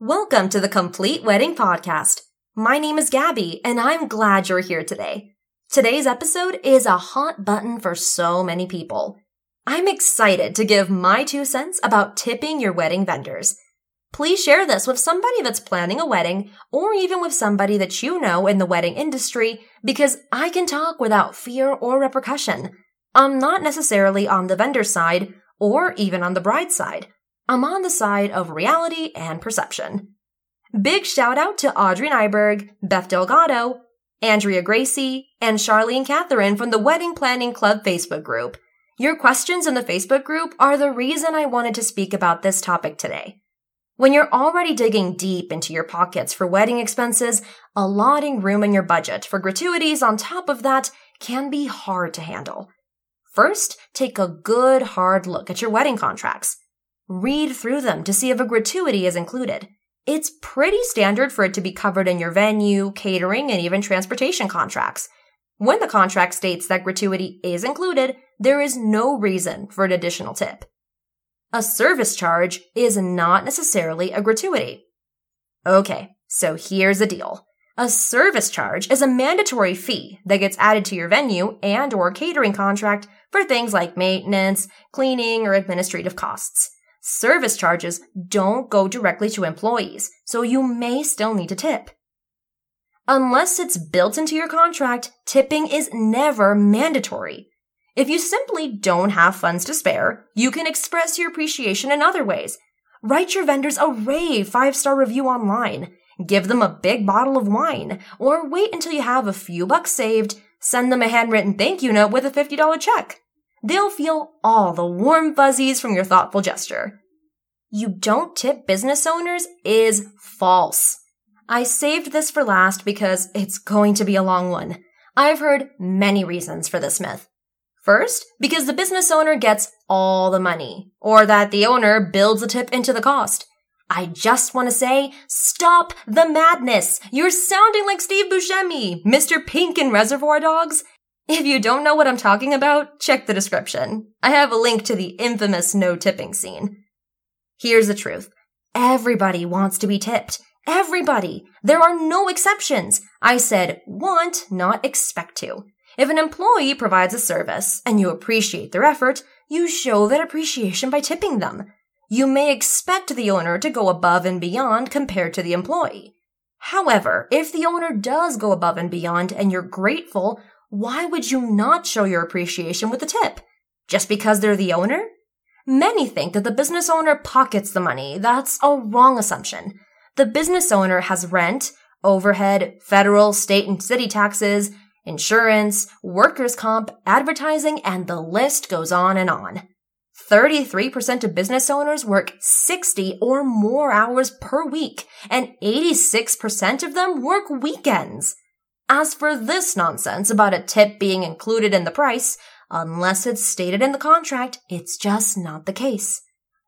Welcome to the Complete Wedding Podcast. My name is Gabby, and I'm glad you're here today. Today's episode is a hot button for so many people. I'm excited to give my two cents about tipping your wedding vendors. Please share this with somebody that's planning a wedding or even with somebody that you know in the wedding industry because I can talk without fear or repercussion. I'm not necessarily on the vendor side or even on the bride side. I'm on the side of reality and perception. Big shout out to Audrey Nyberg, Beth Delgado, Andrea Gracie, and Charlene Catherine from the Wedding Planning Club Facebook group. Your questions in the Facebook group are the reason I wanted to speak about this topic today. When you're already digging deep into your pockets for wedding expenses, allotting room in your budget for gratuities on top of that can be hard to handle. First, take a good hard look at your wedding contracts. Read through them to see if a gratuity is included. It's pretty standard for it to be covered in your venue, catering, and even transportation contracts. When the contract states that gratuity is included, there is no reason for an additional tip. A service charge is not necessarily a gratuity. Okay, so here's the deal. A service charge is a mandatory fee that gets added to your venue and or catering contract for things like maintenance, cleaning, or administrative costs. Service charges don't go directly to employees, so you may still need to tip. Unless it's built into your contract, tipping is never mandatory. If you simply don't have funds to spare, you can express your appreciation in other ways. Write your vendors a rave five star review online. Give them a big bottle of wine, or wait until you have a few bucks saved, send them a handwritten thank you note with a $50 check. They'll feel all the warm fuzzies from your thoughtful gesture. You don't tip business owners is false. I saved this for last because it's going to be a long one. I've heard many reasons for this myth. First, because the business owner gets all the money, or that the owner builds a tip into the cost. I just want to say, stop the madness! You're sounding like Steve Buscemi, Mr. Pink in Reservoir Dogs, if you don't know what I'm talking about, check the description. I have a link to the infamous no tipping scene. Here's the truth. Everybody wants to be tipped. Everybody. There are no exceptions. I said want, not expect to. If an employee provides a service and you appreciate their effort, you show that appreciation by tipping them. You may expect the owner to go above and beyond compared to the employee. However, if the owner does go above and beyond and you're grateful, why would you not show your appreciation with a tip? Just because they're the owner? Many think that the business owner pockets the money. That's a wrong assumption. The business owner has rent, overhead, federal, state, and city taxes, insurance, workers' comp, advertising, and the list goes on and on. 33% of business owners work 60 or more hours per week, and 86% of them work weekends. As for this nonsense about a tip being included in the price, unless it's stated in the contract, it's just not the case.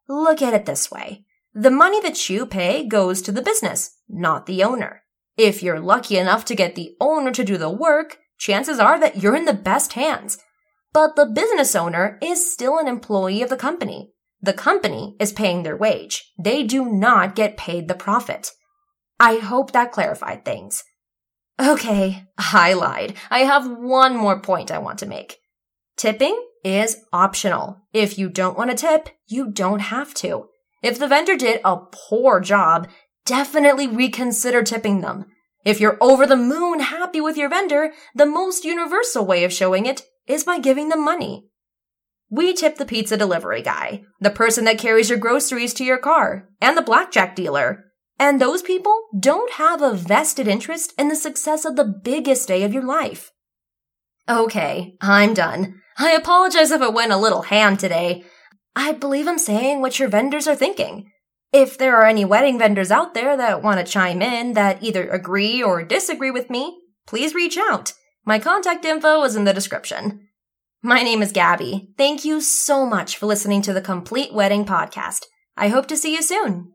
Look at it this way. The money that you pay goes to the business, not the owner. If you're lucky enough to get the owner to do the work, chances are that you're in the best hands. But the business owner is still an employee of the company. The company is paying their wage. They do not get paid the profit. I hope that clarified things. Okay, I lied. I have one more point I want to make. Tipping is optional. If you don't want to tip, you don't have to. If the vendor did a poor job, definitely reconsider tipping them. If you're over the moon happy with your vendor, the most universal way of showing it is by giving them money. We tip the pizza delivery guy, the person that carries your groceries to your car, and the blackjack dealer. And those people don't have a vested interest in the success of the biggest day of your life. Okay, I'm done. I apologize if it went a little ham today. I believe I'm saying what your vendors are thinking. If there are any wedding vendors out there that want to chime in that either agree or disagree with me, please reach out. My contact info is in the description. My name is Gabby. Thank you so much for listening to the Complete Wedding Podcast. I hope to see you soon.